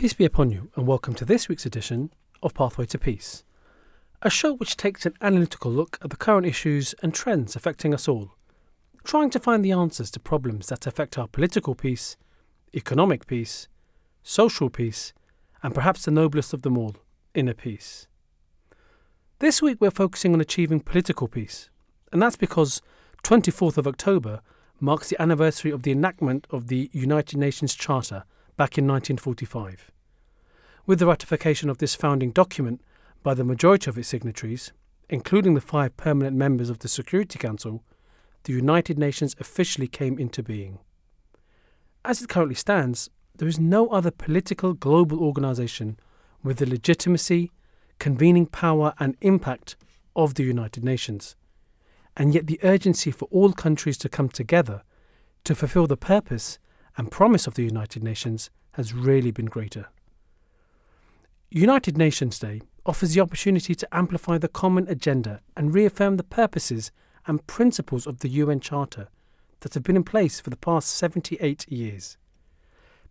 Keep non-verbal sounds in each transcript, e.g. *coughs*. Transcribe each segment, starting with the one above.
Peace be upon you, and welcome to this week's edition of Pathway to Peace, a show which takes an analytical look at the current issues and trends affecting us all, trying to find the answers to problems that affect our political peace, economic peace, social peace, and perhaps the noblest of them all, inner peace. This week we're focusing on achieving political peace, and that's because 24th of October marks the anniversary of the enactment of the United Nations Charter back in 1945. With the ratification of this founding document by the majority of its signatories, including the five permanent members of the Security Council, the United Nations officially came into being. As it currently stands, there is no other political global organisation with the legitimacy, convening power, and impact of the United Nations. And yet, the urgency for all countries to come together to fulfil the purpose and promise of the United Nations has really been greater. United Nations Day offers the opportunity to amplify the common agenda and reaffirm the purposes and principles of the UN Charter that have been in place for the past 78 years.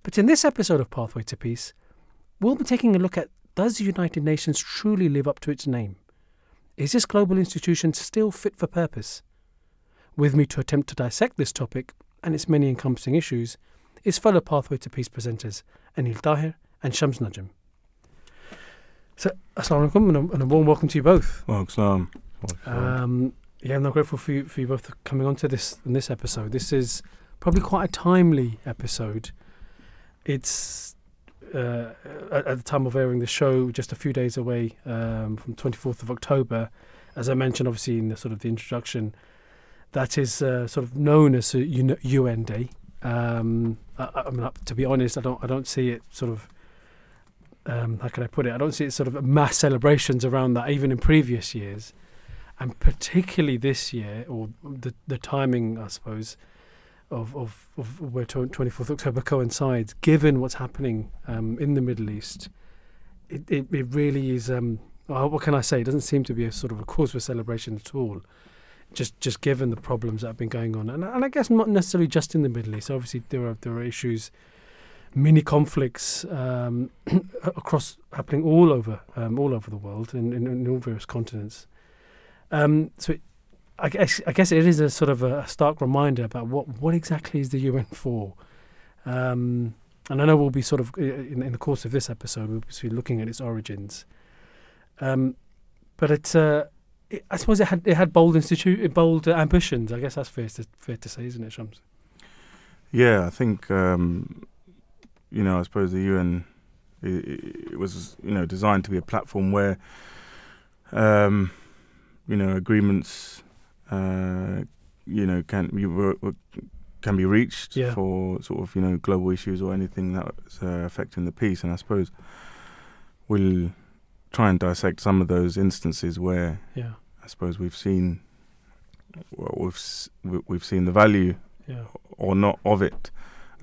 But in this episode of Pathway to Peace, we'll be taking a look at does the United Nations truly live up to its name? Is this global institution still fit for purpose? With me to attempt to dissect this topic and its many encompassing issues is fellow Pathway to Peace presenters Anil Tahir and Shams Najum. So, Assalamu alaikum and a, and a warm welcome to you both. Well. Um, yeah, I'm not grateful for you, for you both coming on to this in this episode. This is probably quite a timely episode. It's uh, at, at the time of airing the show, just a few days away um, from 24th of October. As I mentioned, obviously in the sort of the introduction, that is uh, sort of known as UN Day. Um, I, I mean, to be honest, I don't I don't see it sort of. Um, how can I put it? I don't see it sort of mass celebrations around that, even in previous years, and particularly this year, or the the timing, I suppose, of of, of where twenty fourth October coincides, given what's happening um, in the Middle East, it it, it really is. Um, what can I say? It doesn't seem to be a sort of a cause for celebration at all. Just just given the problems that have been going on, and and I guess not necessarily just in the Middle East. Obviously, there are there are issues, mini conflicts um, *clears throat* across happening all over um, all over the world in, in, in all various continents. Um, so. It, I guess I guess it is a sort of a stark reminder about what, what exactly is the UN for, um, and I know we'll be sort of in, in the course of this episode we'll be looking at its origins, um, but it's uh, it, I suppose it had it had bold institute bold uh, ambitions. I guess that's fair to fair to say, isn't it, Shams? Yeah, I think um, you know. I suppose the UN it, it was you know designed to be a platform where um, you know agreements uh, you know can be can be reached Yeah. for sort of you know global issues or anything that's uh, affecting the peace. And I suppose we'll try and dissect some of those instances where Yeah, I suppose we've seen well, we've we- we've seen the value yeah, or not of it,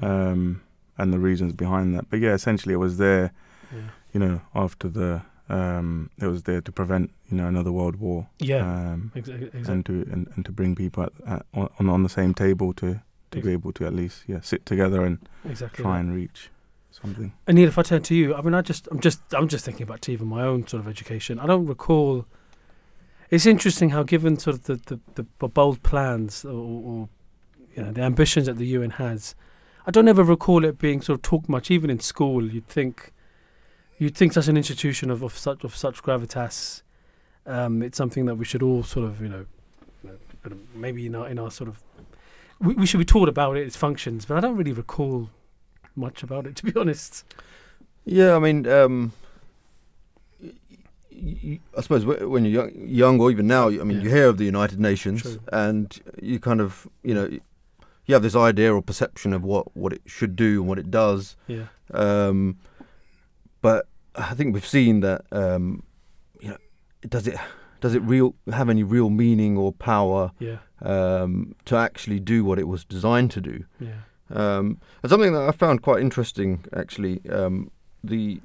um, and the reasons behind that. But yeah, essentially, it was there, yeah, you know, after the um, it was there to prevent you know another world war, yeah. um, Ex- ex- exactly. and to and, and to bring people at, at, on on the same table to to be able to at least yeah sit together and exactly. try that. and reach something. Anil, if I turn to you, I mean, I just, I'm just, I'm just thinking to even my own sort of education. I don't recall. It's interesting how, given sort of the the, the bold plans or, or you know the ambitions that the UN has, I don't ever recall it being sort of talked much. Even in school, you'd think, you'd think such an institution of, of such of such gravitas, um, it's something that we should all sort of, you know, maybe in our in our sort of, we, we should be taught about it, its functions. But I don't really recall much about it, *laughs* to be honest. Yeah, I mean, um, y- y- I suppose wh- when you're young, young or even now, I mean, Yeah. you hear of the United Nations, True. and you kind of, you know, you have this idea or perception of what, what it should do and what it does. Yeah. Um, but I think we've seen that um, you know does it does it real have any real meaning or power Yeah. um, to actually do what it was designed to do? Yeah. Um, and something that I found quite interesting, actually, um, the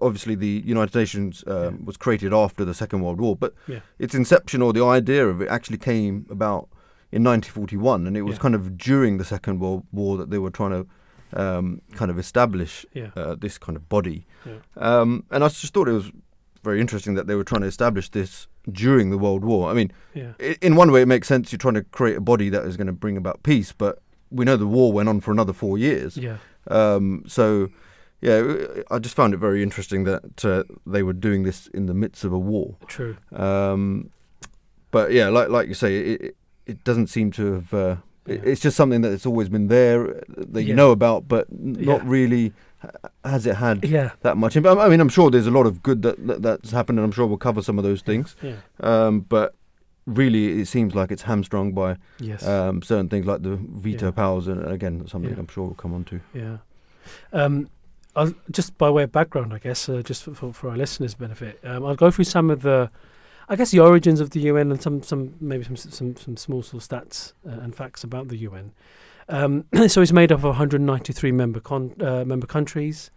obviously the United Nations um, Yeah. was created after the Second World War, but Yeah. its inception or the idea of it actually came about in 1941, and it was Yeah. kind of during the Second World War that they were trying to um, kind of establish uh, this kind of body. Um, and I just thought it was very interesting that they were trying to establish this during the World War. I mean, Yeah. in one way, it makes sense. You're trying to create a body that is going to bring about peace, but we know the war went on for another four years. Yeah. Um, so, yeah, I just found it very interesting that uh, they were doing this in the midst of a war. True. Um, but yeah, like like you say, it it, doesn't seem to have. Uh, Yeah. It's just something that it's always been there that you Yeah. know about, but not really has it had Yeah. that much. impact. I mean, I'm sure there's a lot of good that, that that's happened, and I'm sure we'll cover some of those things. Yeah. Um, but really, it seems like it's hamstrung by Yes. um, certain things like the veto Yeah. powers, and again, something. I'm sure we'll come on to. Yeah. Um, I'll, just by way of background, I guess, uh, just for, for, for our listeners' benefit, um, I'll go through some of the, I guess, the origins of the UN and some, some maybe some some, some small sort of stats uh, and facts about the UN. Um, *clears throat* so it's made up of 193 member con- uh, member countries,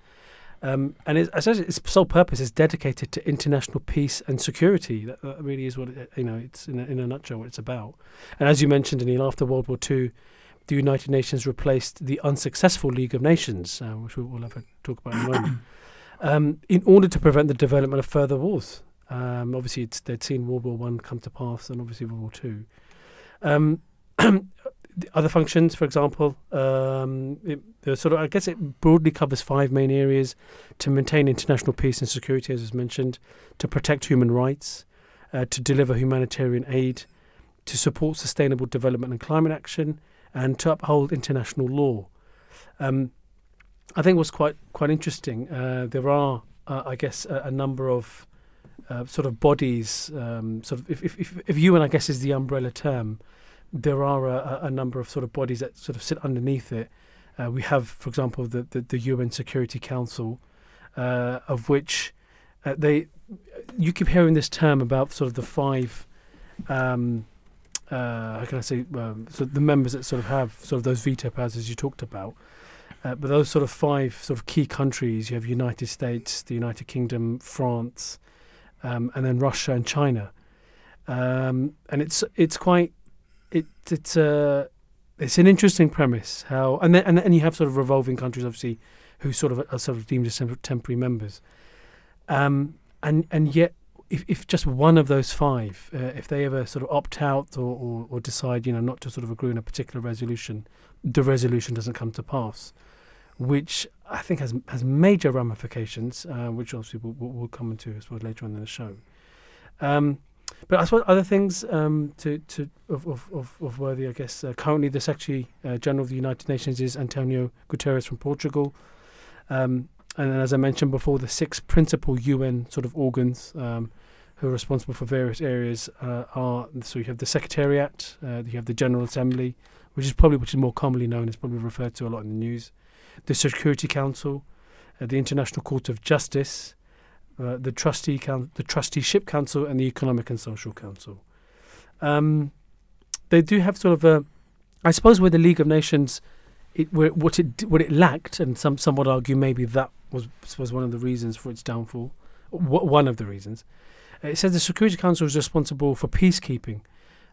um, and it, as I said, its sole purpose is dedicated to international peace and security. That, that really is what it, you know. It's in a, in a nutshell what it's about. And as you mentioned, Anil, after World War II, the United Nations replaced the unsuccessful League of Nations, uh, which we'll, have a talk about in a moment, *coughs* um, in order to prevent the development of further wars. Um, obviously, it's, they'd seen World War One come to pass, and obviously World War Two. *clears throat* The other functions, for example, um, it, sort of I guess it broadly covers five main areas: to maintain international peace and security, as was mentioned, to protect human rights, uh, to deliver humanitarian aid, to support sustainable development and climate action, and to uphold international law. Um, I think what's quite quite interesting. Uh, there are, uh, I guess, a, a number of uh, sort of bodies. Um, sort of, if, if if if UN, I guess, is the umbrella term, there are a, a number of sort of bodies that sort of sit underneath it. Uh, we have, for example, the, the, the UN Security Council, uh, of which uh, they. You keep hearing this term about sort of the five. Um, uh, how can I say? Um, so the members that sort of have sort of those veto powers, as you talked about. Uh, but those sort of five sort of key countries, you have United States, the United Kingdom, France, um, and then Russia and China. Um, and it's it's quite it it's a it's an interesting premise how and then and, and you have sort of revolving countries obviously who sort of are sort of deemed as temporary members. Um, and and yet if, if just one of those five, uh, if they ever sort of opt out or, or, or decide, you know, not to sort of agree on a particular resolution, the resolution doesn't come to pass, which I think has has major ramifications, uh, which obviously we'll, we'll come into as well later on in the show. Um, but I suppose other things um, to to of, of, of, worthy, I guess. Uh, currently, the Secretary uh, General of the United Nations is Antonio Guterres from Portugal. Um, and then, as I mentioned before, the six principal UN sort of organs um, who are responsible for various areas uh, are so you have the Secretariat, uh, you have the General Assembly, which is probably which is more commonly known, is probably referred to a lot in the news, the Security Council, uh, the International Court of Justice, uh, the Trustee Coun- the Trusteeship Council, and the Economic and Social Council. Um, they do have sort of a, I suppose, where the League of Nations, it what it what it lacked, and some some would argue maybe that was was one of the reasons for its downfall, one of the reasons. Uh, It says the Security Council is responsible for peacekeeping.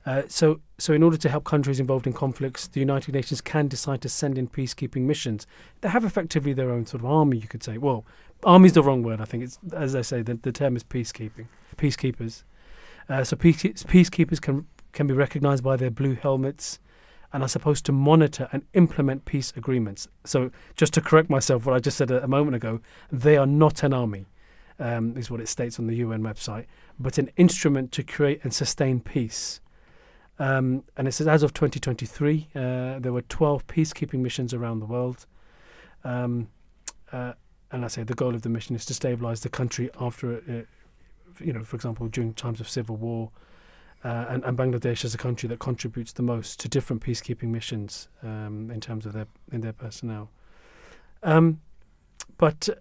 Uh, so, so in order to help countries involved in conflicts, the United Nations can decide to send in peacekeeping missions. They have effectively their own sort of army, you could say. Well, army is the wrong word. I think it's as I say, the, the term is peacekeeping, peacekeepers. Uh, so peace, peacekeepers can can be recognised by their blue helmets, and are supposed to monitor and implement peace agreements. So, just to correct myself, what I just said a, a moment ago, they are not an army um, is what it states on the UN website, but an instrument to create and sustain peace. Um, and it says as of 2023, uh, there were 12 peacekeeping missions around the world. Um, uh, and I say the goal of the mission is to stabilize the country after, uh, you know, for example, during times of civil war. Uh, and, and Bangladesh is a country that contributes the most to different peacekeeping missions um, in terms of their in their personnel. Um, but uh,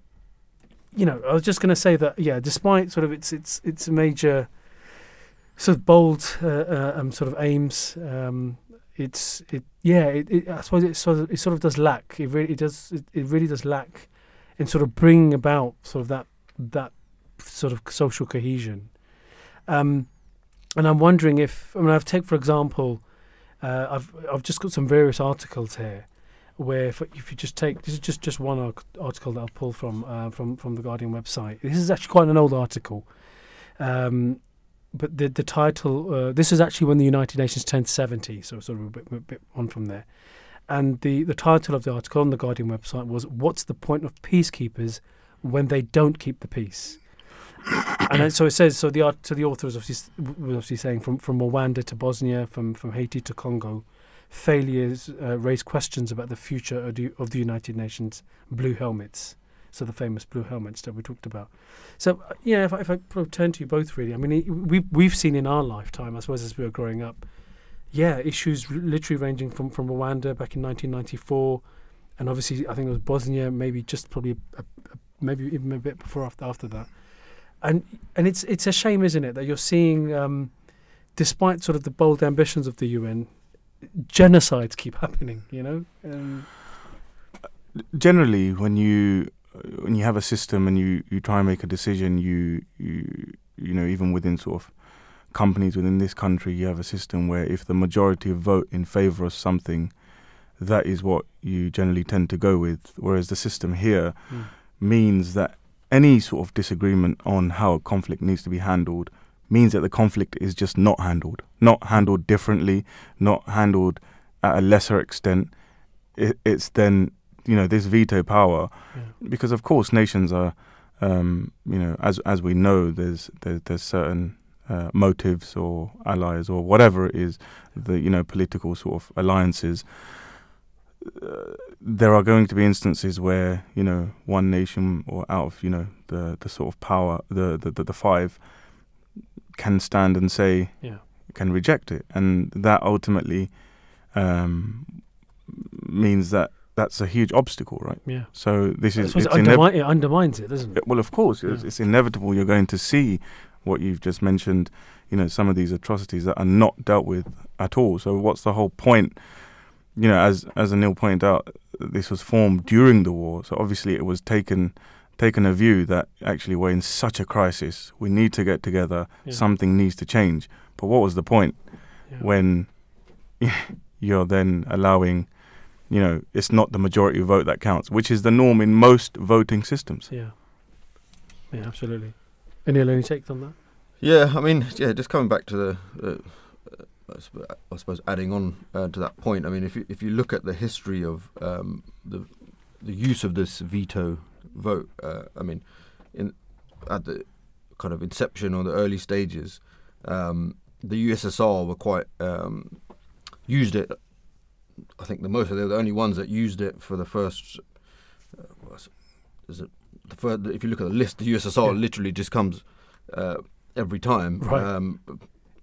you know, I was just going to say that yeah, despite sort of its its its major sort of bold uh, uh, um, sort of aims, um, it's it yeah, it, it, I suppose it sort of it sort of does lack. It really it does it, it really does lack in sort of bringing about sort of that that sort of social cohesion. Um, and I'm wondering if I mean I've take for example, uh, I've I've just got some various articles here where if, if you just take this is just just one article that I'll pull from uh, from from the Guardian website. This is actually quite an old article, um, but the the title uh, this is actually when the United Nations turned seventy, so sort of a bit, a bit on from there. And the the title of the article on the Guardian website was "What's the point of peacekeepers when they don't keep the peace?" and so it says so the so the author was obviously was obviously saying from from Rwanda to Bosnia, from from Haiti to Congo, failures uh, raise questions about the future of the, of the United Nations blue helmets. So the famous blue helmets that we talked about. So uh, yeah, if I, if I turn to you both, really, I mean, we we've seen in our lifetime, I suppose, as we were growing up, yeah, issues literally ranging from from Rwanda back in 1994, and obviously I think it was Bosnia, maybe just probably a, a, maybe even a bit before after after that, and and it's it's a shame, isn't it, that you're seeing, um, despite sort of the bold ambitions of the UN, genocides keep happening. You know, um, generally when you when you have a system and you, you try and make a decision you you you know even within sort of companies within this country you have a system where if the majority vote in favor of something that is what you generally tend to go with whereas the system here Mm. means that any sort of disagreement on how a conflict needs to be handled means that the conflict is just not handled not handled differently not handled at a lesser extent it, it's then you know this veto power yeah. because of course nations are um, you know as as we know there's there's, there's certain uh, motives or allies or whatever it is the you know political sort of alliances uh, there are going to be instances where you know one nation or out of you know the the sort of power the the, the, the five can stand and say yeah, can reject it, and that ultimately um, means that that's a huge obstacle, right? yeah. So this is it, inev- it undermines it, doesn't it? well, of course, it's, Yeah. it's inevitable. You're going to see what you've just mentioned. You know, some of these atrocities that are not dealt with at all. So, what's the whole point? You know, as as Anil pointed out, this was formed during the war. So obviously, it was taken taken a view that actually we're in such a crisis. We need to get together. Yeah. Something needs to change. But what was the point Yeah. when *laughs* you're then allowing? You know, it's not the majority vote that counts, which is the norm in most voting systems. Yeah. Yeah, absolutely. Any any takes on that? Yeah, I mean, yeah, just coming back to the, uh, uh, I I suppose adding on uh, to that point. I mean, if you, if you look at the history of um, the the use of this veto vote, uh, I mean, in at the kind of inception or the early stages, um, the USSR were quite um, used it. I think the most they were the only ones that used it for the first. Uh, was, is it the first, if you look at the list, the USSR Yeah. literally just comes uh, every time Right. um,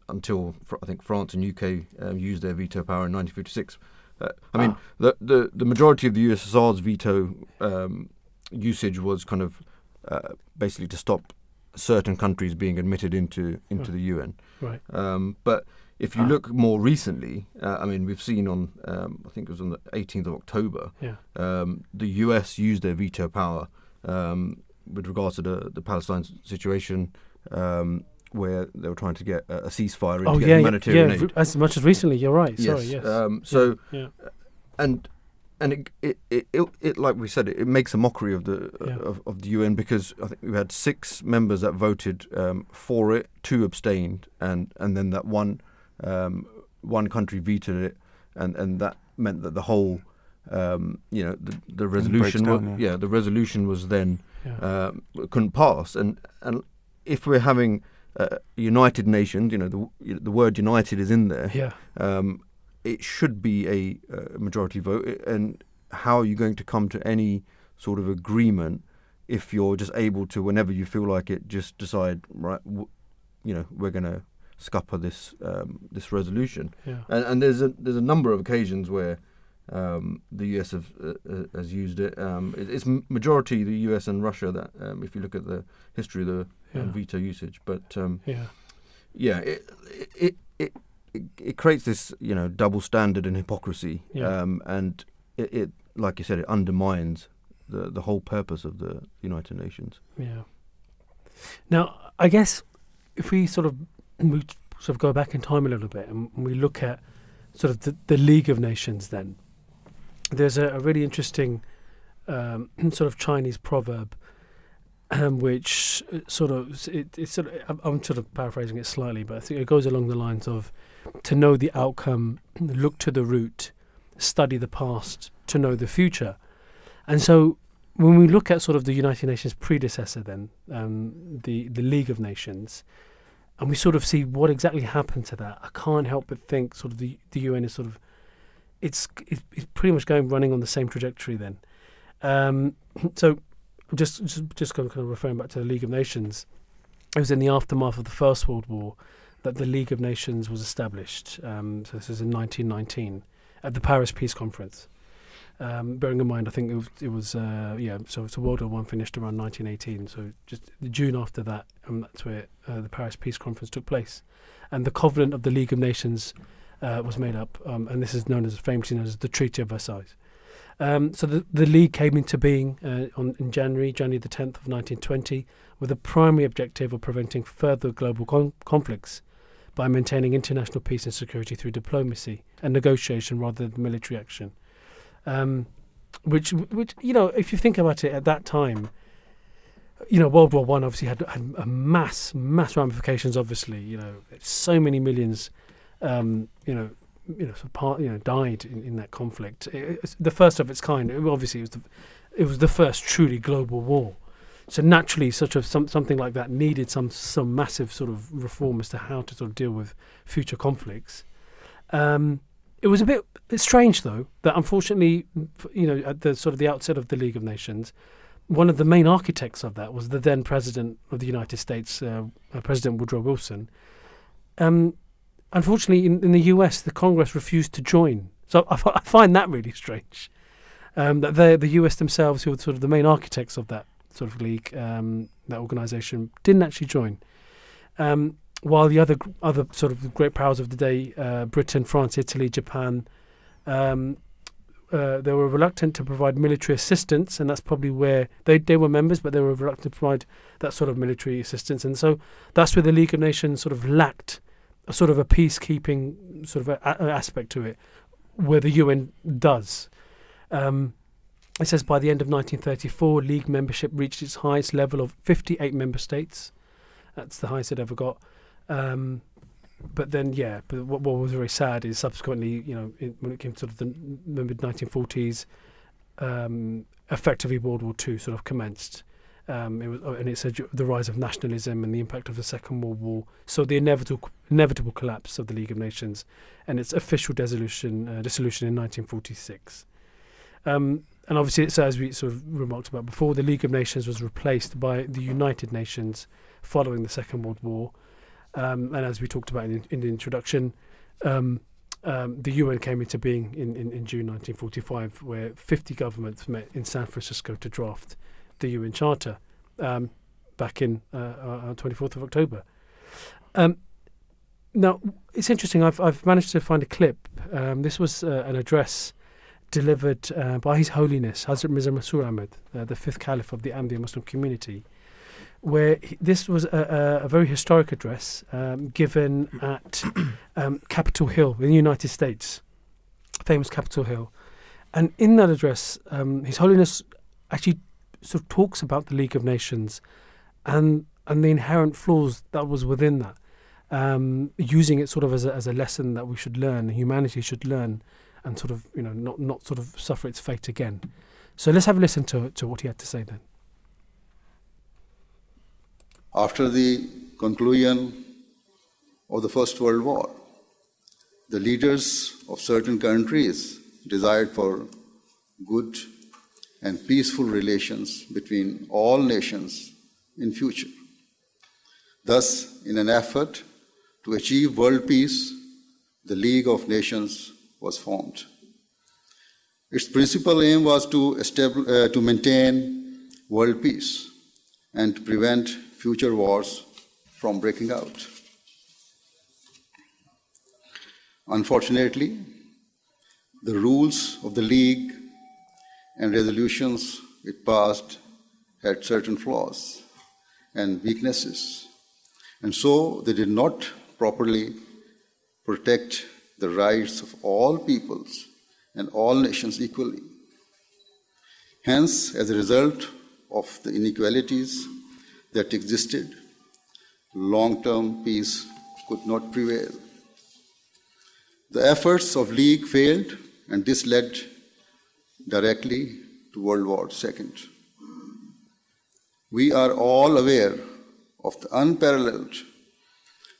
until fr- I think France and UK um, used their veto power in 1956. Uh, I mean, Ah. the, the the majority of the USSR's veto um, usage was kind of uh, basically to stop certain countries being admitted into into Right. the UN. Right. Um, but if you Ah. look more recently, uh, I mean, we've seen on um, I think it was on the 18th of October, Yeah. um, the US used their veto power um, with regards to the the Palestine situation. Um, where they were trying to get a, ceasefire Oh yeah, yeah, humanitarian yeah. aid. As much as recently, you're right. Sorry, yes. Um, so yeah, and and it it, it it it like we said it, it makes a mockery of the Yeah. of, of the UN because I think we had six members that voted um, for it, two abstained, and and then that one um, one country vetoed it, and and that meant that the whole um, you know the the resolution down, yeah. yeah the resolution was then yeah. um, couldn't pass. And and if we're having uh, United Nations, you know, the the word united is in there. yeah. Um, it should be a uh, majority vote. And how are you going to come to any sort of agreement if you're just able to, whenever you feel like it, just decide right? W- you know, we're going to scupper this um, this resolution. Yeah. And, and there's a there's a number of occasions where Um, the US have, uh, uh, has used it. Um, it. It's majority the US and Russia that, um, if you look at the history of the Yeah. veto usage, but um, Yeah. yeah, it, it it it it creates this you know double standard and hypocrisy, Yeah. um, and it, it like you said, it undermines the the whole purpose of the United Nations. Yeah. Now, I guess if we sort of we sort of go back in time a little bit and we look at sort of the, the League of Nations, then there's a, a really interesting um, *clears throat* sort of Chinese proverb, um, which uh, sort of it, it's sort of I'm- sort of paraphrasing it slightly, but I think it goes along the lines of to know the outcome, *clears throat* look to the root, study the past to know the future, and so when we look at sort of the United Nations predecessor, then um, the the League of Nations, and we sort of see what exactly happened to that, I can't help but think sort of the the UN is sort of it's it's, pretty much going running on the same trajectory then. Um, *clears throat* so just just just kind of referring back to the League of Nations, it was in the aftermath of the First World War that the League of Nations was established. Um, so this is in 1919 at the Paris Peace Conference. Um, bearing in mind, I think it was, it was uh, yeah. So, so World War One finished around 1918. So just June after that, um, that's where uh, the Paris Peace Conference took place, and the Covenant of the League of Nations uh, was made up, um, and this is known as famously known as the Treaty of Versailles. Um, so the the league came into being uh, on in January, January the 10th of 1920, with the primary objective of preventing further global con- conflicts by maintaining international peace and security through diplomacy and negotiation rather than military action. Um, which, which you know, if you think about it, at that time, you know, World War One obviously had, had a mass, mass ramifications. Obviously, you know, so many millions, um, you know, you know, sort of part, you know, died in, in that conflict. It, the first of its kind. It, obviously, it was the, it was the first truly global war. So naturally, such a some, something like that needed some some massive sort of reform as to how to sort of deal with future conflicts. Um, it was a bit strange though that unfortunately, you know, at the sort of the outset of the League of Nations, one of the main architects of that was the then president of the United States, uh, uh, President Woodrow Wilson. Um, unfortunately, in, in the US, the Congress refused to join. So I, I find that really strange. Um, that they, the US themselves, who were sort of the main architects of that sort of league, um, that organisation, didn't actually join. Um, while the other other sort of great powers of the day, uh, Britain, France, Italy, Japan, um, uh, they were reluctant to provide military assistance, and that's probably where they they were members, but they were reluctant to provide that sort of military assistance, and so that's where the League of Nations sort of lacked a sort of a peacekeeping sort of a, a aspect to it, where the UN does. Um, it says by the end of 1934, League membership reached its highest level of 58 member states. That's the highest it ever got. Um, but then, yeah, but what, what was very sad is subsequently, you know, in, when it came to sort of the, the mid 1940s, um, effectively World War II sort of commenced. Um, it was, and it said the rise of nationalism and the impact of the Second World War. So the inevitable inevitable collapse of the League of Nations and its official dissolution uh, dissolution in 1946. Um, and obviously, so as we sort of remarked about before, the League of Nations was replaced by the United Nations following the Second World War. Um, and as we talked about in, in the introduction, um, um, the UN came into being in, in, in June 1945, where 50 governments met in San Francisco to draft the UN Charter um, back in uh, uh, 24th of October. Um, now, it's interesting. I've, I've managed to find a clip. Um, this was uh, an address delivered uh, by His Holiness Hazrat Mirza Masroor Ahmad, uh, the fifth caliph of the Ahmadiyya Muslim community, where he, this was a, a, a very historic address um, given at um, Capitol Hill in the United States, famous Capitol Hill. And in that address, um, His Holiness actually sort of talks about the League of Nations and and the inherent flaws that was within that, um, using it sort of as a, as a lesson that we should learn, humanity should learn, and sort of you know not not sort of suffer its fate again. So let's have a listen to to what he had to say then. After the conclusion of the First World War, the leaders of certain countries desired for good and peaceful relations between all nations in future. Thus, in an effort to achieve world peace, the League of Nations was formed. Its principal aim was to, establish, uh, to maintain world peace and to prevent future wars from breaking out. Unfortunately, the rules of the League and resolutions it passed had certain flaws and weaknesses, and so they did not properly protect the rights of all peoples and all nations equally. Hence, as a result of the inequalities that existed, long term peace could not prevail. The efforts of League failed, and this led directly to World War II. We are all aware of the unparalleled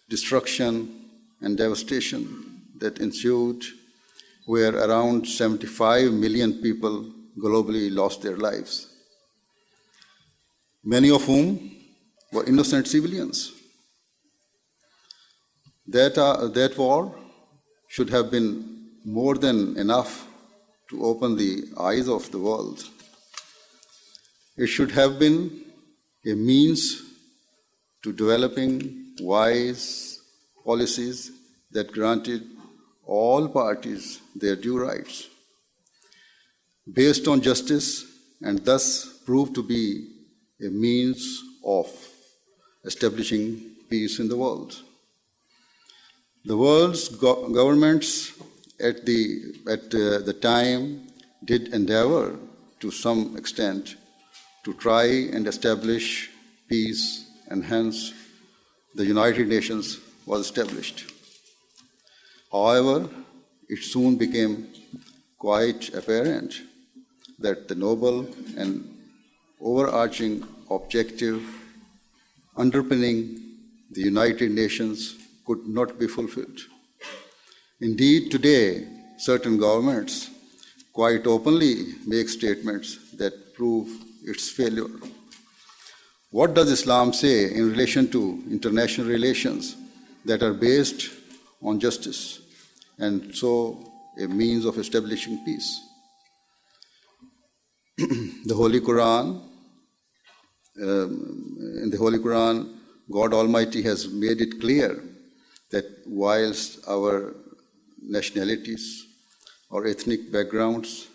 destruction and devastation that ensued, where around 75 million people globally lost their lives, many of whom were innocent civilians. That, uh, that war should have been more than enough to open the eyes of the world. It should have been a means to developing wise policies that granted all parties their due rights, based on justice, and thus proved to be a means of establishing peace in the world. The world's go- governments at the, at uh, the time did endeavor to some extent to try and establish peace, and hence the United Nations was established. However, it soon became quite apparent that the noble and overarching objective underpinning the United Nations could not be fulfilled. Indeed, today, certain governments quite openly make statements that prove its failure. What does Islam say in relation to international relations that are based on justice and so a means of establishing peace? *clears throat* the Holy Quran, um, in the Holy Quran, God Almighty has made it clear that whilst our nationalities or ethnic backgrounds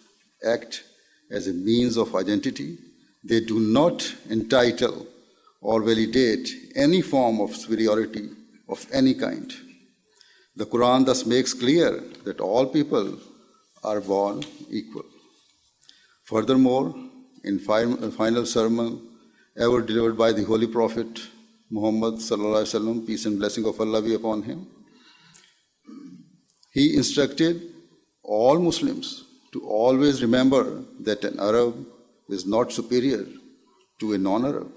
act as a means of identity, they do not entitle or validate any form of superiority of any kind. The Quran thus makes clear that all people are born equal. Furthermore, in final sermon ever delivered by the Holy Prophet Muhammad peace and blessing of Allah be upon him, he instructed all Muslims to always remember that an Arab is not superior to a non-Arab,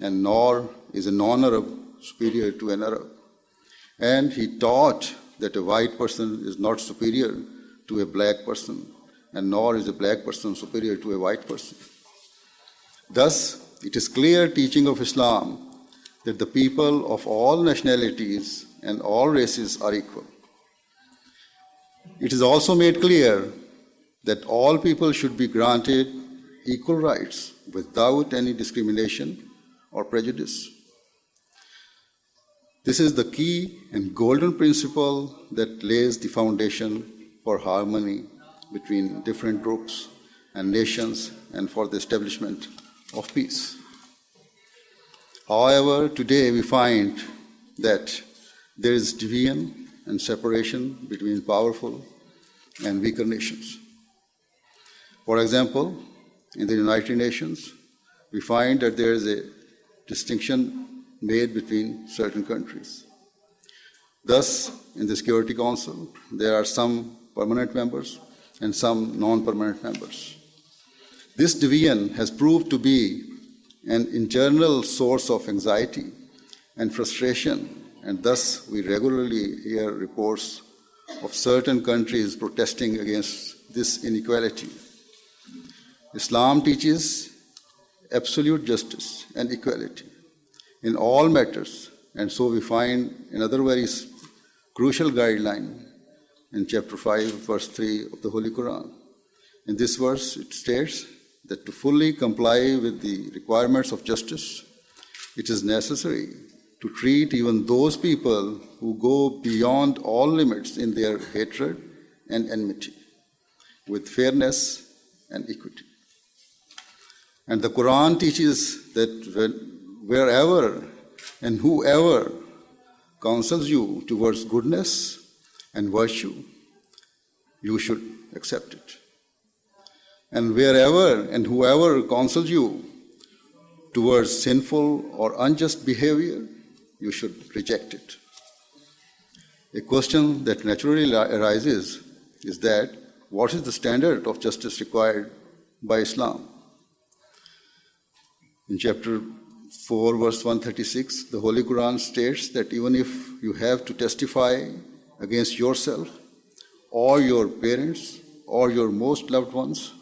and nor is a non-Arab superior to an Arab. And he taught that a white person is not superior to a black person, and nor is a black person superior to a white person. Thus, it is clear teaching of Islam that the people of all nationalities and all races are equal. It is also made clear that all people should be granted equal rights without any discrimination or prejudice. This is the key and golden principle that lays the foundation for harmony between different groups and nations and for the establishment of peace. However, today we find that there is division and separation between powerful and weaker nations. For example, in the United Nations, we find that there is a distinction made between certain countries. Thus, in the Security Council, there are some permanent members and some non permanent members. This division has proved to be an internal source of anxiety and frustration, and thus we regularly hear reports of certain countries protesting against this inequality. Islam teaches absolute justice and equality in all matters, and so we find another very crucial guideline in chapter 5, verse 3 of the Holy Quran. In this verse, it states that to fully comply with the requirements of justice, it is necessary to treat even those people who go beyond all limits in their hatred and enmity with fairness and equity. And the Quran teaches that wherever and whoever counsels you towards goodness and virtue, you should accept it. And wherever and whoever counsels you towards sinful or unjust behavior, you should reject it. A question that naturally arises is that what is the standard of justice required by Islam? In chapter 4, verse 136, the Holy Quran states that even if you have to testify against yourself or your parents or your most loved ones,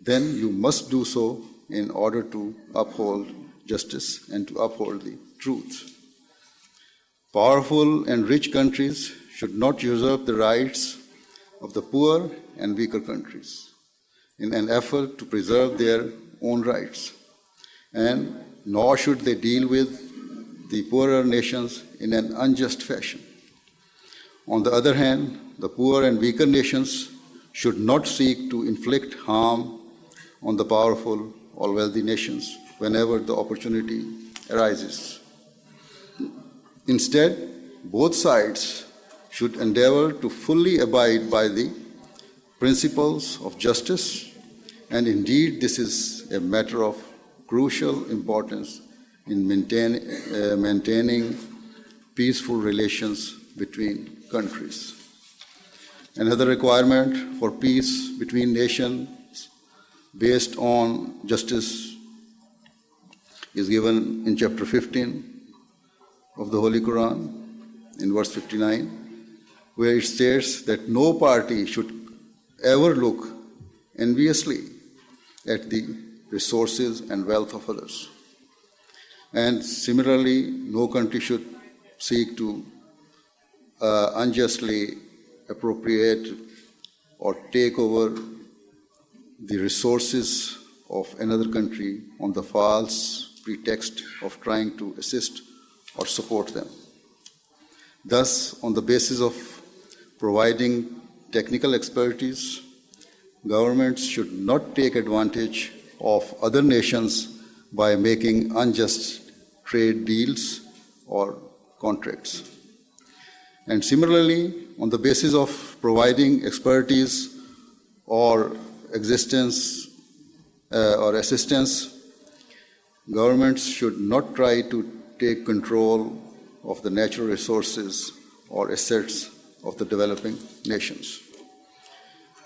then you must do so in order to uphold justice and to uphold the truth. Powerful and rich countries should not usurp the rights of the poor and weaker countries in an effort to preserve their own rights, and nor should they deal with the poorer nations in an unjust fashion. On the other hand, the poor and weaker nations should not seek to inflict harm on the powerful or wealthy nations whenever the opportunity arises. Instead, both sides should endeavor to fully abide by the principles of justice, and indeed, this is a matter of crucial importance in maintain, uh, maintaining peaceful relations between countries. Another requirement for peace between nations based on justice is given in chapter 15 of the Holy Quran, in verse 59, where it states that no party should ever look enviously at the resources and wealth of others. And similarly, no country should seek to uh, unjustly appropriate or take over the resources of another country on the false pretext of trying to assist or support them. Thus, on the basis of providing technical expertise, governments should not take advantage of other nations by making unjust trade deals or contracts. And similarly, on the basis of providing expertise or existence uh, or assistance, governments should not try to take control of the natural resources or assets of the developing nations.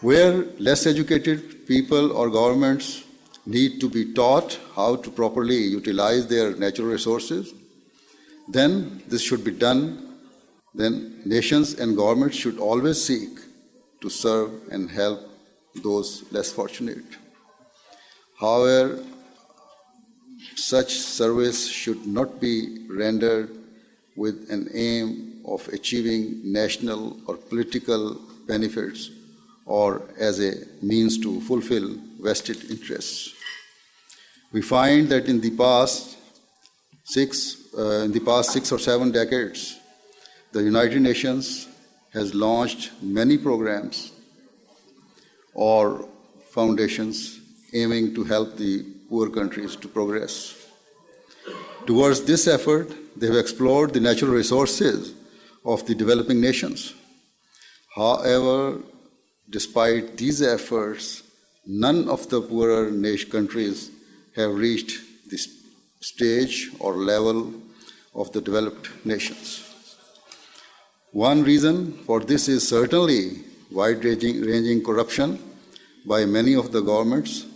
Where less educated people or governments need to be taught how to properly utilize their natural resources, then this should be done. Then nations and governments should always seek to serve and help those less fortunate. However, such service should not be rendered with an aim of achieving national or political benefits or as a means to fulfill vested interests. We find that in the past six, uh, in the past six or seven decades, the United Nations has launched many programs or foundations aiming to help the poor countries to progress. Towards this effort, they have explored the natural resources of the developing nations. However, despite these efforts, none of the poorer countries have reached this stage or level of the developed nations. One reason for this is certainly wide ranging corruption by many of the governments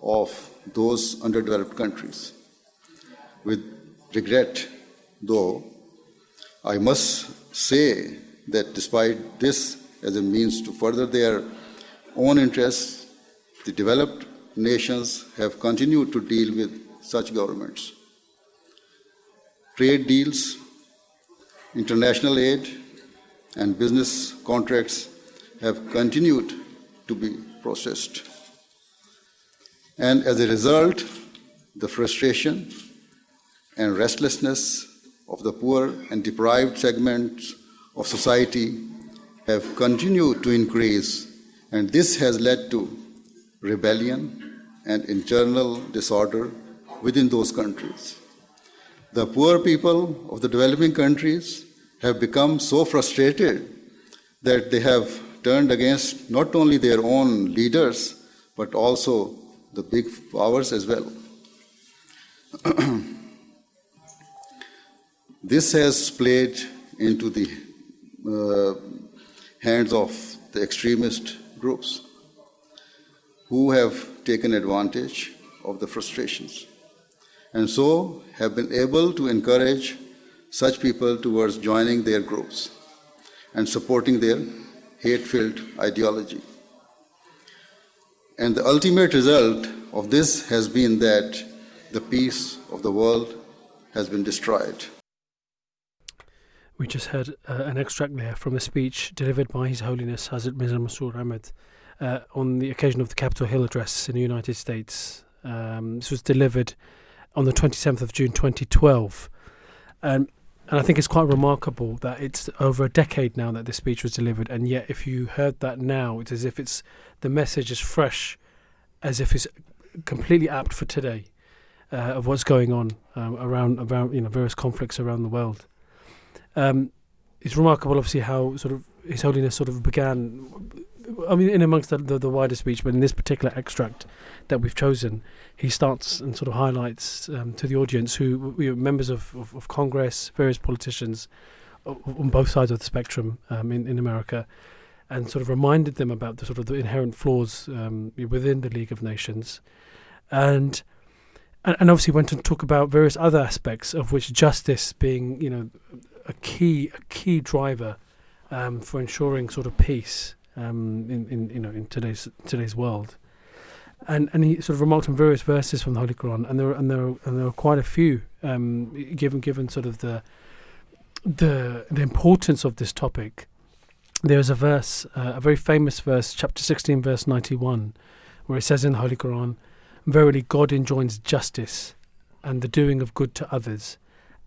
of those underdeveloped countries. With regret, though, I must say that despite this as a means to further their own interests, the developed nations have continued to deal with such governments. Trade deals, international aid, and business contracts have continued to be processed. And as a result, the frustration and restlessness of the poor and deprived segments of society have continued to increase, and this has led to rebellion and internal disorder within those countries. The poor people of the developing countries have become so frustrated that they have turned against not only their own leaders, but also the big powers as well. *clears throat* this has played into the uh, hands of the extremist groups who have taken advantage of the frustrations and so have been able to encourage such people towards joining their groups and supporting their hate filled ideology. And the ultimate result of this has been that the peace of the world has been destroyed. We just heard uh, an extract there from a speech delivered by His Holiness Hazrat Mirza Masroor Ahmad uh, on the occasion of the Capitol Hill address in the United States. Um, this was delivered on the 27th of June 2012. Um, and I think it's quite remarkable that it's over a decade now that this speech was delivered, and yet if you heard that now, it's as if it's the message is fresh, as if it's completely apt for today uh, of what's going on um, around around you know various conflicts around the world. Um, it's remarkable, obviously, how sort of His Holiness sort of began. I mean, in amongst the, the, the wider speech, but in this particular extract that we've chosen, he starts and sort of highlights um, to the audience who know, members of, of, of, Congress, various politicians on both sides of the spectrum um, in, in America, and sort of reminded them about the sort of the inherent flaws um, within the League of Nations, and and obviously went on to talk about various other aspects of which justice being you know a key a key driver um, for ensuring sort of peace um, in, in you know in today's today's world and and he sort of remarked on various verses from the Holy Quran, and there and there and there are quite a few um, given given sort of the the the importance of this topic. There's a verse, uh, a very famous verse, chapter sixteen, verse ninety one, where it says in the Holy Quran, "Verily, God enjoins justice and the doing of good to others,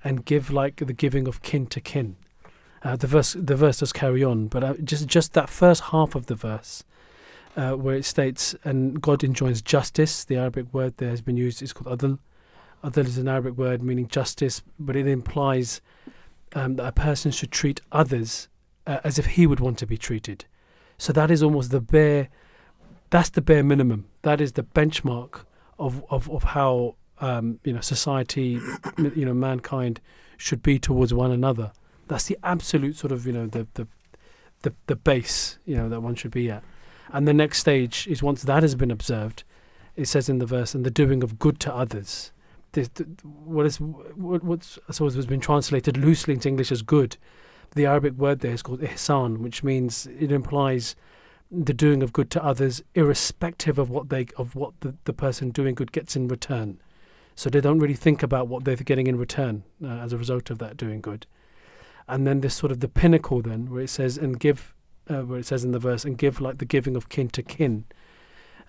and give like the giving of kin to kin." Uh, the verse the verse does carry on, but uh, just just that first half of the verse uh, where it states, and God enjoins justice. The Arabic word there has been used is called adl. Adl is an Arabic word meaning justice, but it implies um, that a person should treat others uh, as if he would want to be treated. So that is almost the bare, that's the bare minimum. That is the benchmark of of, of how um, you know society, you know mankind should be towards one another. That's the absolute sort of you know the the the, the base you know that one should be at. And the next stage is once that has been observed, it says in the verse, and the doing of good to others. This, what is what, what's I suppose has been translated loosely into English as good. The Arabic word there is called ihsan, which means it implies the doing of good to others, irrespective of what they of what the, the person doing good gets in return. So they don't really think about what they're getting in return uh, as a result of that doing good. And then this sort of the pinnacle then, where it says, and give uh, where it says in the verse, and give like the giving of kin to kin.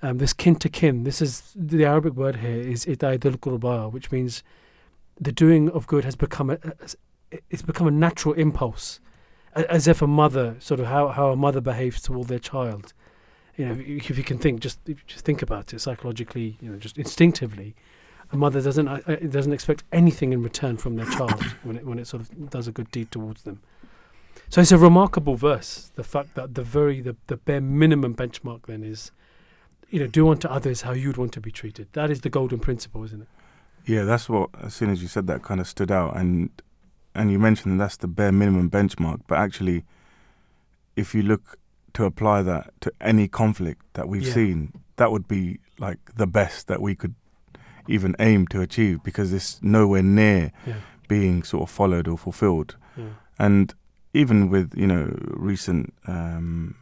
Um, this kin to kin, this is the Arabic word here is itaidul qurba, which means the doing of good has become a, it's become a natural impulse, as if a mother sort of how, how a mother behaves toward their child. You know, if you can think, just just think about it psychologically, you know, just instinctively, a mother doesn't uh, uh doesn't expect anything in return from their child when it when it sort of does a good deed towards them. So it's a remarkable verse. The fact that the very the, the bare minimum benchmark then is, you know, do unto others how you'd want to be treated. That is the golden principle, isn't it? Yeah, that's what. As soon as you said that, kind of stood out, and and you mentioned that's the bare minimum benchmark. But actually, if you look to apply that to any conflict that we've yeah. seen, that would be like the best that we could even aim to achieve because it's nowhere near yeah. being sort of followed or fulfilled. Yeah. And even with you know recent um,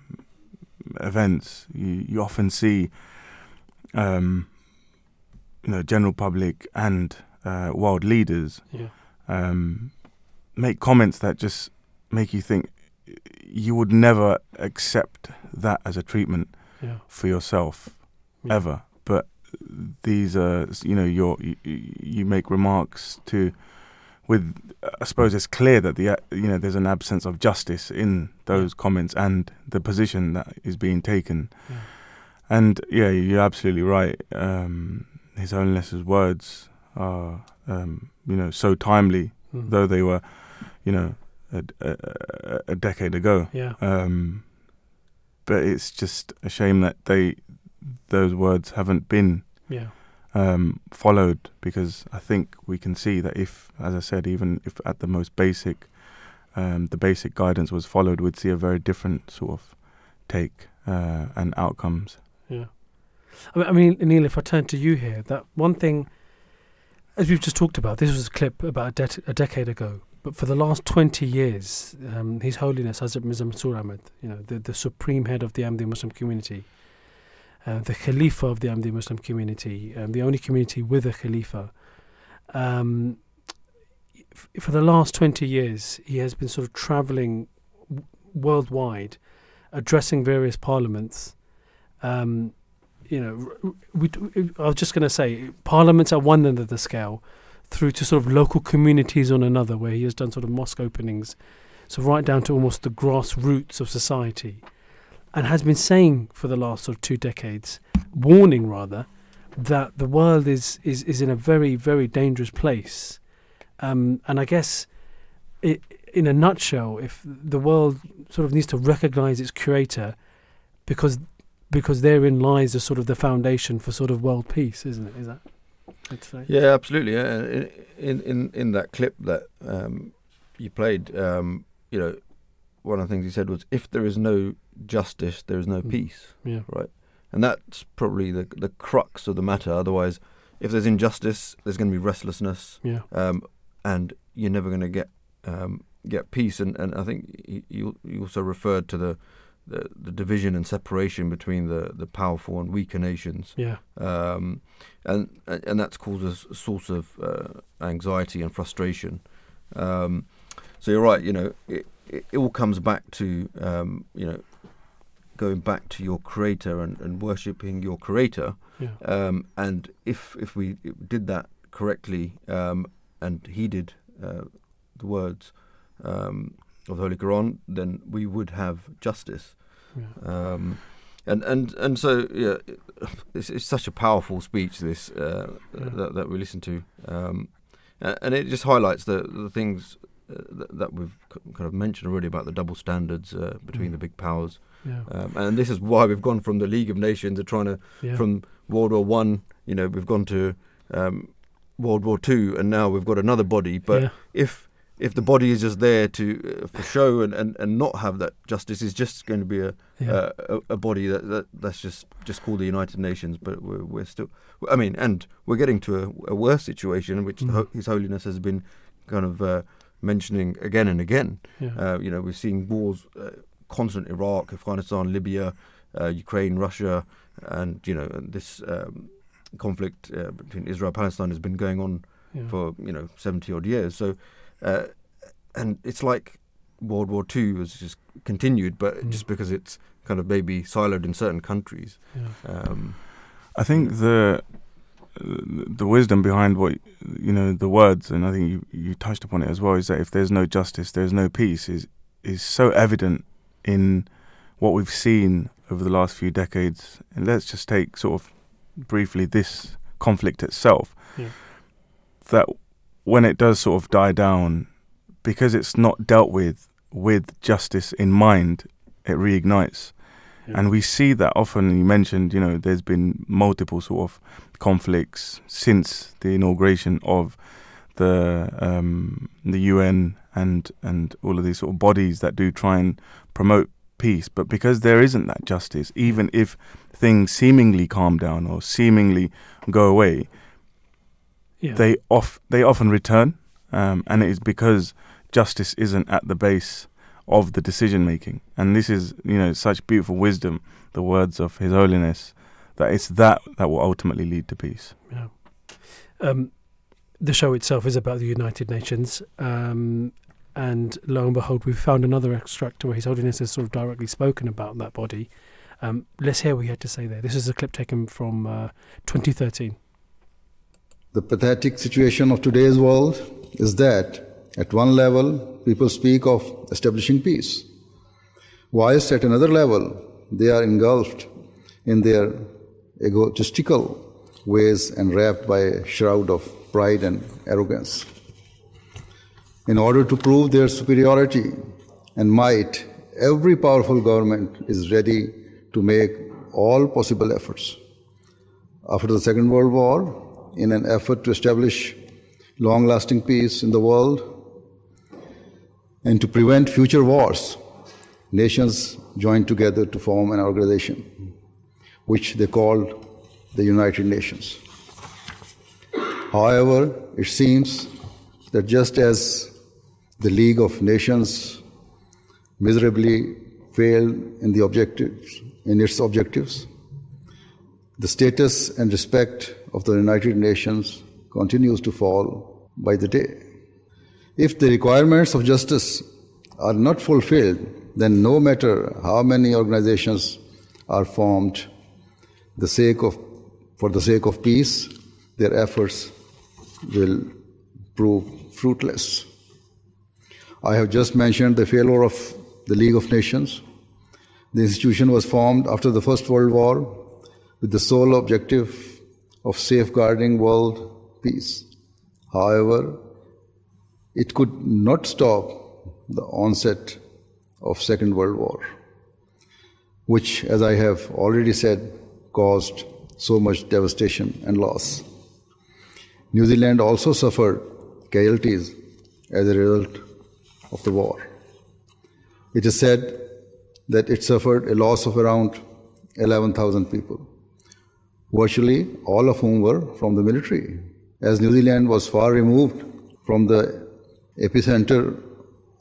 events, you, you often see um, you know general public and uh, world leaders yeah. um, make comments that just make you think you would never accept that as a treatment for yourself ever. But these uh you know your you, you make remarks to with I suppose it's clear that the uh, you know there's an absence of justice in those comments and the position that is being taken Yeah. and yeah you're absolutely right um his holiness's words are um you know so timely Mm. though they were you know a, a, a- a decade ago Yeah. um, but it's just a shame that they those words haven't been Yeah. um, followed because I think we can see that if, as I said, even if at the most basic, um, the basic guidance was followed, we'd see a very different sort of take uh, and outcomes. Yeah. I mean, Anil, if I turn to you here, that one thing, as we've just talked about, this was a clip about a, de- a decade ago, but for the last 20 years, um, His Holiness Hazrat Mirza Masroor Ahmad, you know, the, the supreme head of the Ahmadi Muslim community, uh, the Khalifa of the Ahmadi Muslim community, um, the only community with a Khalifa, um, f- for the last 20 years, he has been sort of traveling w- worldwide, addressing various parliaments. Um, you know, we, d- I was just going to say, parliaments at one end of the scale, through to sort of local communities on another, where he has done sort of mosque openings, so right down to almost the grassroots of society, and has been saying for the last sort of two decades, warning rather, that the world is is, is in a very very dangerous place, um, and I guess, it, in a nutshell, if the world sort of needs to recognise its creator, because because therein lies the sort of the foundation for sort of world peace, isn't it? Is that? Yeah, absolutely. Yeah. In, in in in that clip that um, you played, um, you know, one of the things he said was, "If there is no justice, there is no Mm. peace." Yeah. Right. and that's probably the the crux of the matter. Otherwise, if there's injustice, there's going to be restlessness, Yeah. um, and you're never going to get um, get peace. And, and I think he, you you also referred to the, the the division and separation between the the powerful and weaker nations, Yeah. um, and and that's caused a source of uh, anxiety and frustration. Um, so you're right. You know, it, it, it all comes back to um, you know going back to your creator and, and worshipping your creator. Yeah. Um, and if if we did that correctly um, and heeded uh, the words um, of the Holy Quran, then we would have justice. yeah. Um, and and and so yeah, it's, it's such a powerful speech this uh, Yeah. that, that we listen to, um, and it just highlights the the things uh, that, we've k- kind of mentioned already about the double standards uh, between Mm. the big powers, Yeah. um, and this is why we've gone from the League of Nations to trying to yeah. from World War One. You know, we've gone to um, World War Two, and now we've got another body. But yeah. if if the body is just there to uh, for show and, and, and not have that justice, is just going to be a yeah. uh, a, a body that, that that's just just called the United Nations. But we're we're still, I mean, and we're getting to a, a worse situation, which Mm. His Holiness has been kind of uh, mentioning again and again. yeah. Uh, you know, we're seeing wars, uh, constant Iraq, Afghanistan, Libya, uh, Ukraine, Russia, and you know, this um, conflict uh, between Israel and Palestine has been going on yeah. for you know seventy odd years. So, uh, and it's like World War Two has just continued, but Mm. just because it's kind of maybe siloed in certain countries. yeah. Um, I think the the wisdom behind what you know the words, and I think you you touched upon it as well, is that if there's no justice, there's no peace. is is so evident in what we've seen over the last few decades. And let's just take sort of briefly this conflict itself. Yeah. That when it does sort of die down, because it's not dealt with with justice in mind, it reignites. Yeah. And we see that often. You mentioned, you know, there's been multiple sort of conflicts since the inauguration of the um, the UN and and all of these sort of bodies that do try and promote peace. But because there isn't that justice, even if things seemingly calm down or seemingly go away, yeah. they off they often return, um, and it is because justice isn't at the base of the decision making. And this is, you know, such beautiful wisdom, the words of His Holiness, that it's that that will ultimately lead to peace. Yeah. Um, the show itself is about the United Nations, um, and lo and behold, we've found another extract where His Holiness has sort of directly spoken about that body. Um, let's hear what he had to say there. This is a clip taken from uh, 2013. The pathetic situation of today's world is that, at one level, people speak of establishing peace, whilst at another level, they are engulfed in their egotistical ways and wrapped by a shroud of pride and arrogance. In order to prove their superiority and might, every powerful government is ready to make all possible efforts. After the Second World War, in an effort to establish long lasting peace in the world and to prevent future wars, nations joined together to form an organization which they called the United Nations. However, it seems that just as the League of Nations miserably failed in the objectives in its objectives, the status and respect of the United Nations continues to fall by the day. If the requirements of justice are not fulfilled, then no matter how many organizations are formed, the sake of, for the sake of peace, their efforts will prove fruitless. I have just mentioned the failure of the League of Nations. The institution was formed after the First World War with the sole objective of safeguarding world peace. However, it could not stop the onset of Second World War, which, as I have already said, caused so much devastation and loss. New Zealand also suffered casualties as a result of the war. It is said that it suffered a loss of around 11,000 people virtually all of whom were from the military. As New Zealand was far removed from the epicenter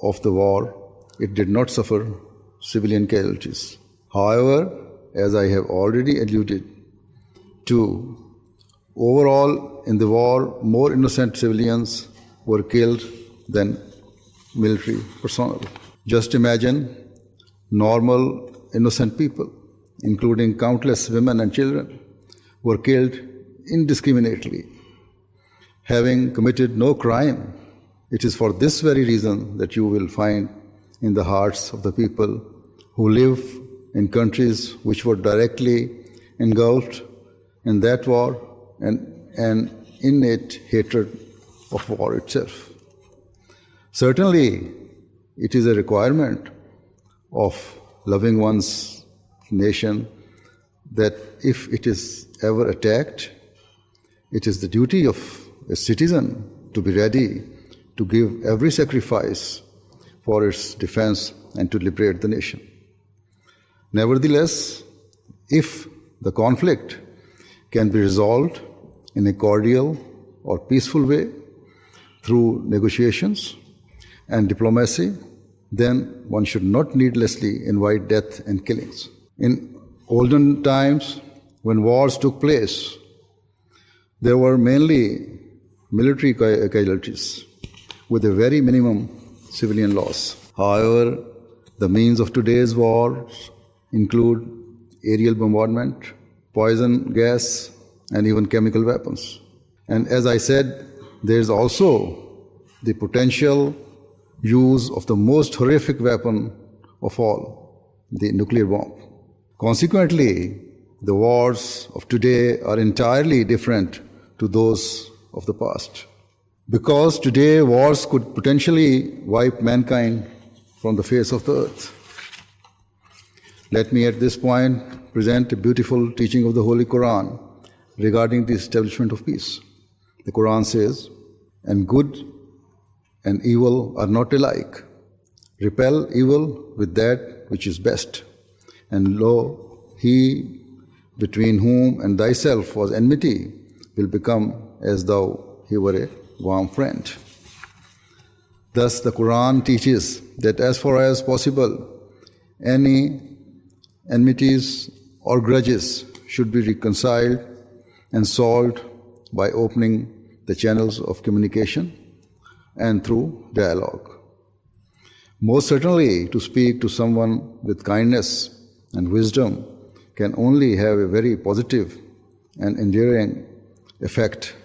of the war, it did not suffer civilian casualties. However, as I have already alluded to, overall in the war, more innocent civilians were killed than military personnel. Just imagine normal, innocent people, including countless women and children, were killed indiscriminately, having committed no crime. It is for this very reason that you will find in the hearts of the people who live in countries which were directly engulfed in that war and an innate hatred of war itself. Certainly, it is a requirement of loving one's nation that if it is ever attacked, it is the duty of a citizen to be ready to give every sacrifice for its defense and to liberate the nation. Nevertheless, if the conflict can be resolved in a cordial or peaceful way through negotiations and diplomacy, then one should not needlessly invite death and killings. In olden times, when wars took place, there were mainly military casualties with a very minimum civilian loss. However, the means of today's wars include aerial bombardment, poison gas, and even chemical weapons. And as I said, there is also the potential use of the most horrific weapon of all, the nuclear bomb. Consequently, the wars of today are entirely different to those of the past. Because today wars could potentially wipe mankind from the face of the earth. Let me at this point present a beautiful teaching of the Holy Quran regarding the establishment of peace. The Quran says, and good and evil are not alike. Repel evil with that which is best. And lo, he between whom and thyself was enmity will become as though he were a warm friend. Thus, the Quran teaches that as far as possible, any enmities or grudges should be reconciled and solved by opening the channels of communication and through dialogue. Most certainly, to speak to someone with kindness and wisdom can only have a very positive and enduring effect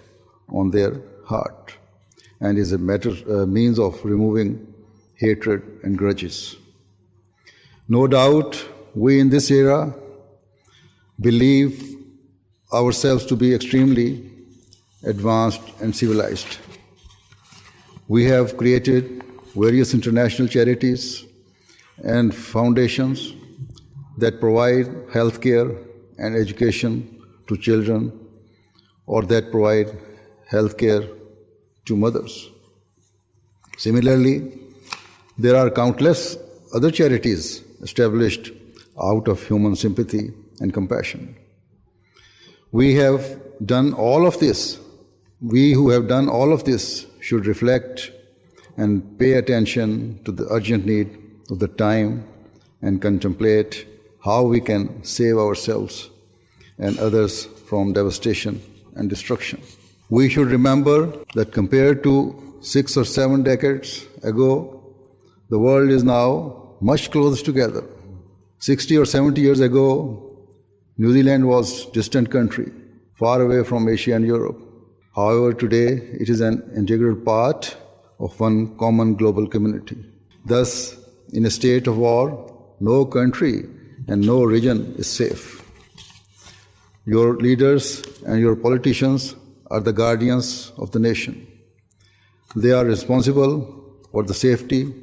on their heart and is a matter, uh, means of removing hatred and grudges. No doubt, we in this era believe ourselves to be extremely advanced and civilized. We have created various international charities and foundations that provide health care and education to children or that provide health care to mothers. Similarly, there are countless other charities established out of human sympathy and compassion. We have done all of this. We who have done all of this should reflect and pay attention to the urgent need of the time and contemplate how we can save ourselves and others from devastation and destruction. We should remember that compared to six or seven decades ago, the world is now much closer together. 60 or 70 years ago, New Zealand was a distant country, far away from Asia and Europe. However, today it is an integral part of one common global community. Thus, in a state of war, no country and no region is safe. Your leaders and your politicians are the guardians of the nation. They are responsible for the safety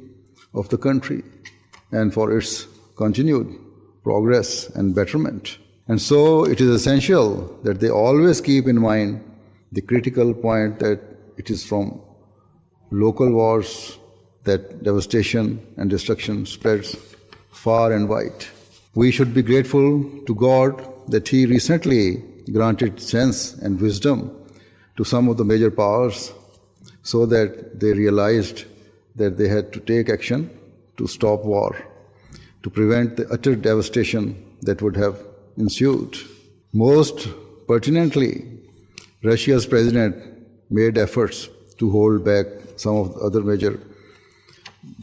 of the country and for its continued progress and betterment. And so it is essential that they always keep in mind the critical point that it is from local wars that devastation and destruction spreads far and wide. We should be grateful to God that He recently granted sense and wisdom to some of the major powers so that they realized that they had to take action to stop war, to prevent the utter devastation that would have ensued. Most pertinently, Russia's president made efforts to hold back some of the other major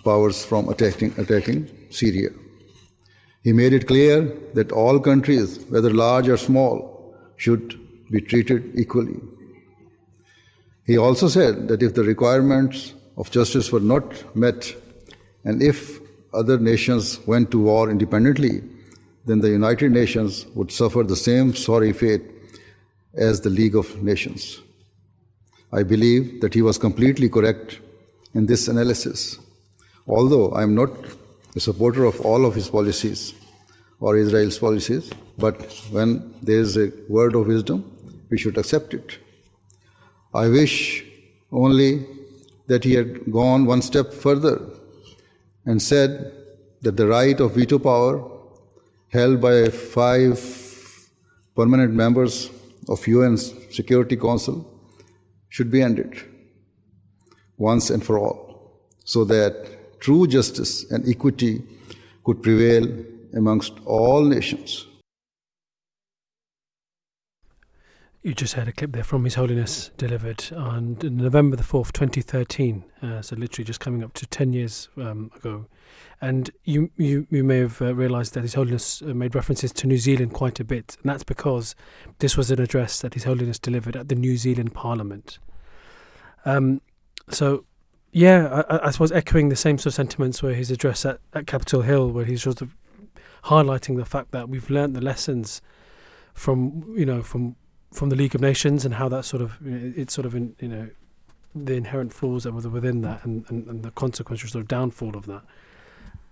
powers from attacking, attacking Syria. He made it clear that all countries, whether large or small, should be treated equally. He also said that if the requirements of justice were not met, and if other nations went to war independently, then the United Nations would suffer the same sorry fate as the League of Nations. I believe that he was completely correct in this analysis. Although I am not a supporter of all of his policies or Russia's policies, but when there is a word of wisdom, we should accept it. I wish only that he had gone one step further and said that the right of veto power held by five permanent members of UN Security Council should be ended once and for all so that true justice and equity could prevail amongst all nations. You just heard a clip there from His Holiness delivered on November the 4th, 2013. Uh, so, literally just coming up to 10 years um, ago. And you, you, you may have uh, realised that His Holiness uh, made references to New Zealand quite a bit. And that's because this was an address that His Holiness delivered at the New Zealand Parliament. Um, so, yeah, I, I, suppose echoing the same sort of sentiments where his address at, at Capitol Hill, where he's sort of highlighting the fact that we've learned the lessons from, you know, from from the League of Nations and how that sort of it's sort of in, you know the inherent flaws that were within that and, and, and the consequential sort of downfall of that,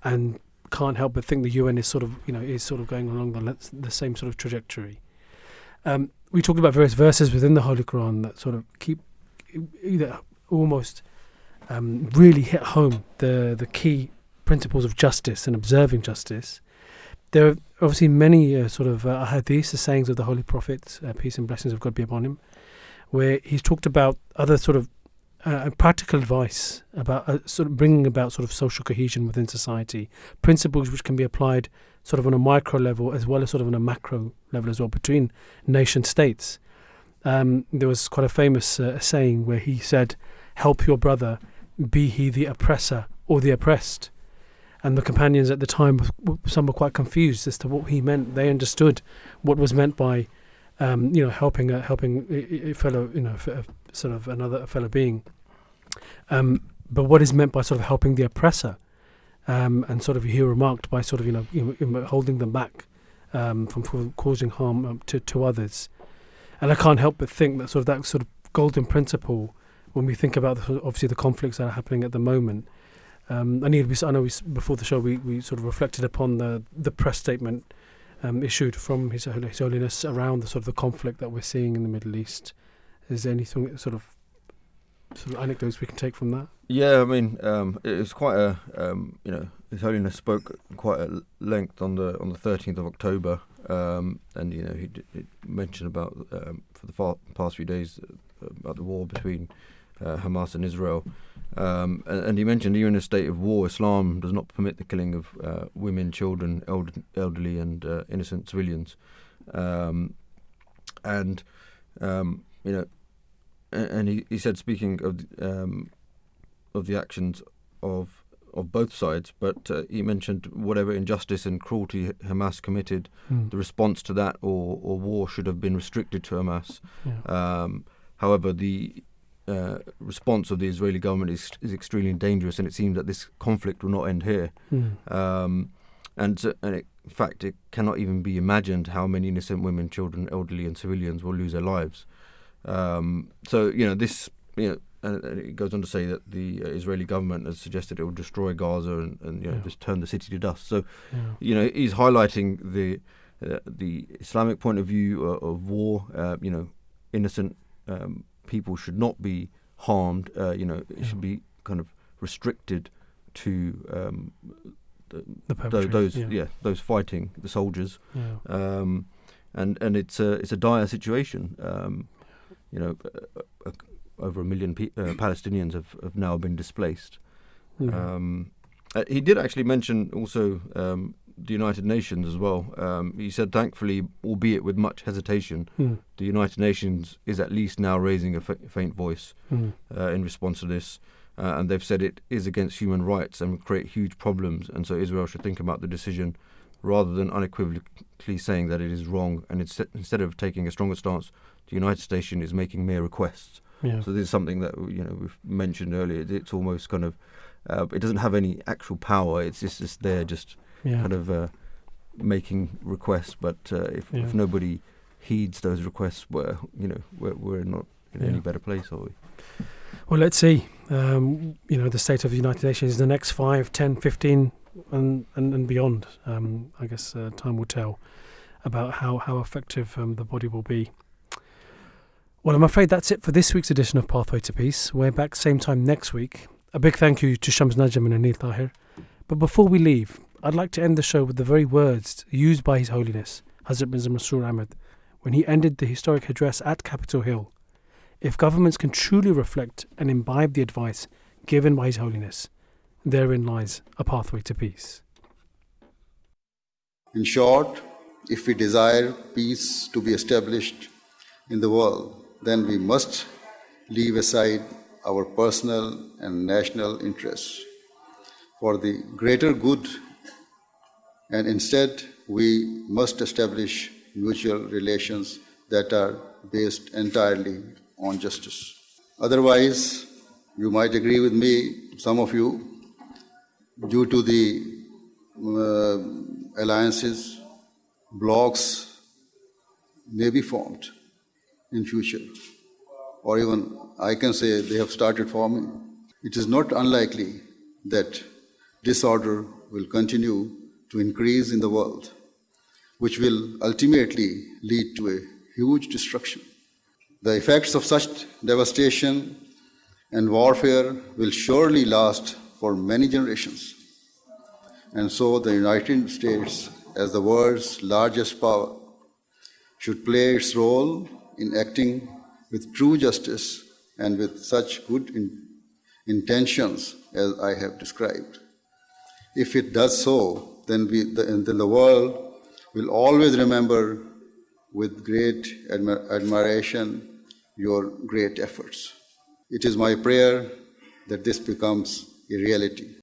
and can't help but think the UN is sort of you know is sort of going along the the same sort of trajectory. Um, we talked about various verses within the Holy Quran that sort of keep either almost um, really hit home the the key principles of justice and observing justice. There are obviously many uh, sort of uh, hadiths, the sayings of the Holy Prophet, uh, peace and blessings of God be upon him, where he's talked about other sort of uh, practical advice about uh, sort of bringing about sort of social cohesion within society, principles which can be applied sort of on a micro level as well as sort of on a macro level as well between nation states. Um, there was quite a famous uh, saying where he said, "Help your brother, be he the oppressor or the oppressed." And the companions at the time, some were quite confused as to what he meant. They understood what was meant by, um, you know, helping a helping a, fellow, you know, a, sort of another fellow being. Um, but what is meant by sort of helping the oppressor, um, and sort of he remarked by sort of you know, holding them back um, from, from causing harm um, to to others, and I can't help but think that sort of that sort of golden principle when we think about the, obviously the conflicts that are happening at the moment. Um, Anil I know we, before the show we, we sort of reflected upon the the press statement um, issued from His, Holiness around the sort of the conflict that we're seeing in the Middle East. Is there anything sort of sort of anecdotes we can take from that? Yeah, I mean, um, it was quite a um, you know His Holiness spoke quite at length on the on the thirteenth of October, um, and you know he, d- he mentioned about um, for the far, past few days uh, about the war between uh, Hamas and Israel, um, and, he mentioned even in a state of war, Islam does not permit the killing of uh, women, children, eld- elderly, and uh, innocent civilians, um, and um, you know, and he, he said speaking of um, of the actions of of both sides, but uh, he mentioned whatever injustice and cruelty Hamas committed, Hmm. the response to that or, or war should have been restricted to Hamas. Yeah. Um, however, the uh, response of the Israeli government is, is extremely dangerous, and it seems that this conflict will not end here. Hmm. Um, and so- and it, in fact, it cannot even be imagined how many innocent women, children, elderly, and civilians will lose their lives. Um, so you know this, you know, and, and it goes on to say that the uh, Israeli government has suggested it will destroy Gaza and, and you know Yeah. just turn the city to dust. So Yeah. you know he's highlighting the uh, the Islamic point of view uh, of war. Uh, you know, innocent um, people should not be harmed. Uh, you know, it should be kind of restricted to um, The tho- perpetrators, those yeah. yeah. those fighting the soldiers Yeah. um, and and it's a it's a dire situation um, you know uh, uh, over a million pe- uh, Palestinians have, have now been displaced Mhm. um, uh, he did actually mention also um, the United Nations as well um, he said thankfully albeit with much hesitation Hmm. the United Nations is at least now raising a fa- faint voice Hmm. uh, in response to this. Uh, and they've said it is against human rights and will create huge problems. And so Israel should think about the decision rather than unequivocally saying that it is wrong. And it's, instead of taking a stronger stance, the United States is making mere requests. Yeah. So this is something that you know we've mentioned earlier. It's almost kind of uh, it doesn't have any actual power. It's just, just there, just yeah. kind of uh, making requests. But uh, if, Yeah. if nobody heeds those requests, we're you know we're, we're not in Yeah. any better place, are we? Well, let's see. Um, you know, the state of the United Nations in the next five, ten, fifteen, and, and, and beyond. Um, I guess uh, time will tell about how, how effective um, the body will be. Well, I'm afraid that's it for this week's edition of Pathway to Peace. We're back same time next week. A big thank you to Shams Najum and Anil Tahir. But before we leave, I'd like to end the show with the very words used by His Holiness, Hazrat Mirza Masroor Ahmad, when he ended the historic address at Capitol Hill. If governments can truly reflect and imbibe the advice given by His Holiness, therein lies a pathway to peace. In short, if we desire peace to be established in the world, then we must leave aside our personal and national interests for the greater good, and instead we must establish mutual relations that are based entirely on justice. Otherwise, you might agree with me, some of you, due to the uh, alliances, blocks may be formed in future, or even I can say they have started forming. It is not unlikely that disorder will continue to increase in the world, which will ultimately lead to a huge destruction. The effects of such devastation and warfare will surely last for many generations. And so the United States, as the world's largest power, should play its role in acting with true justice and with such good in- intentions as I have described. If it does so, then, we, the, then the world will always remember with great admi- admiration your great efforts. It is my prayer that this becomes a reality.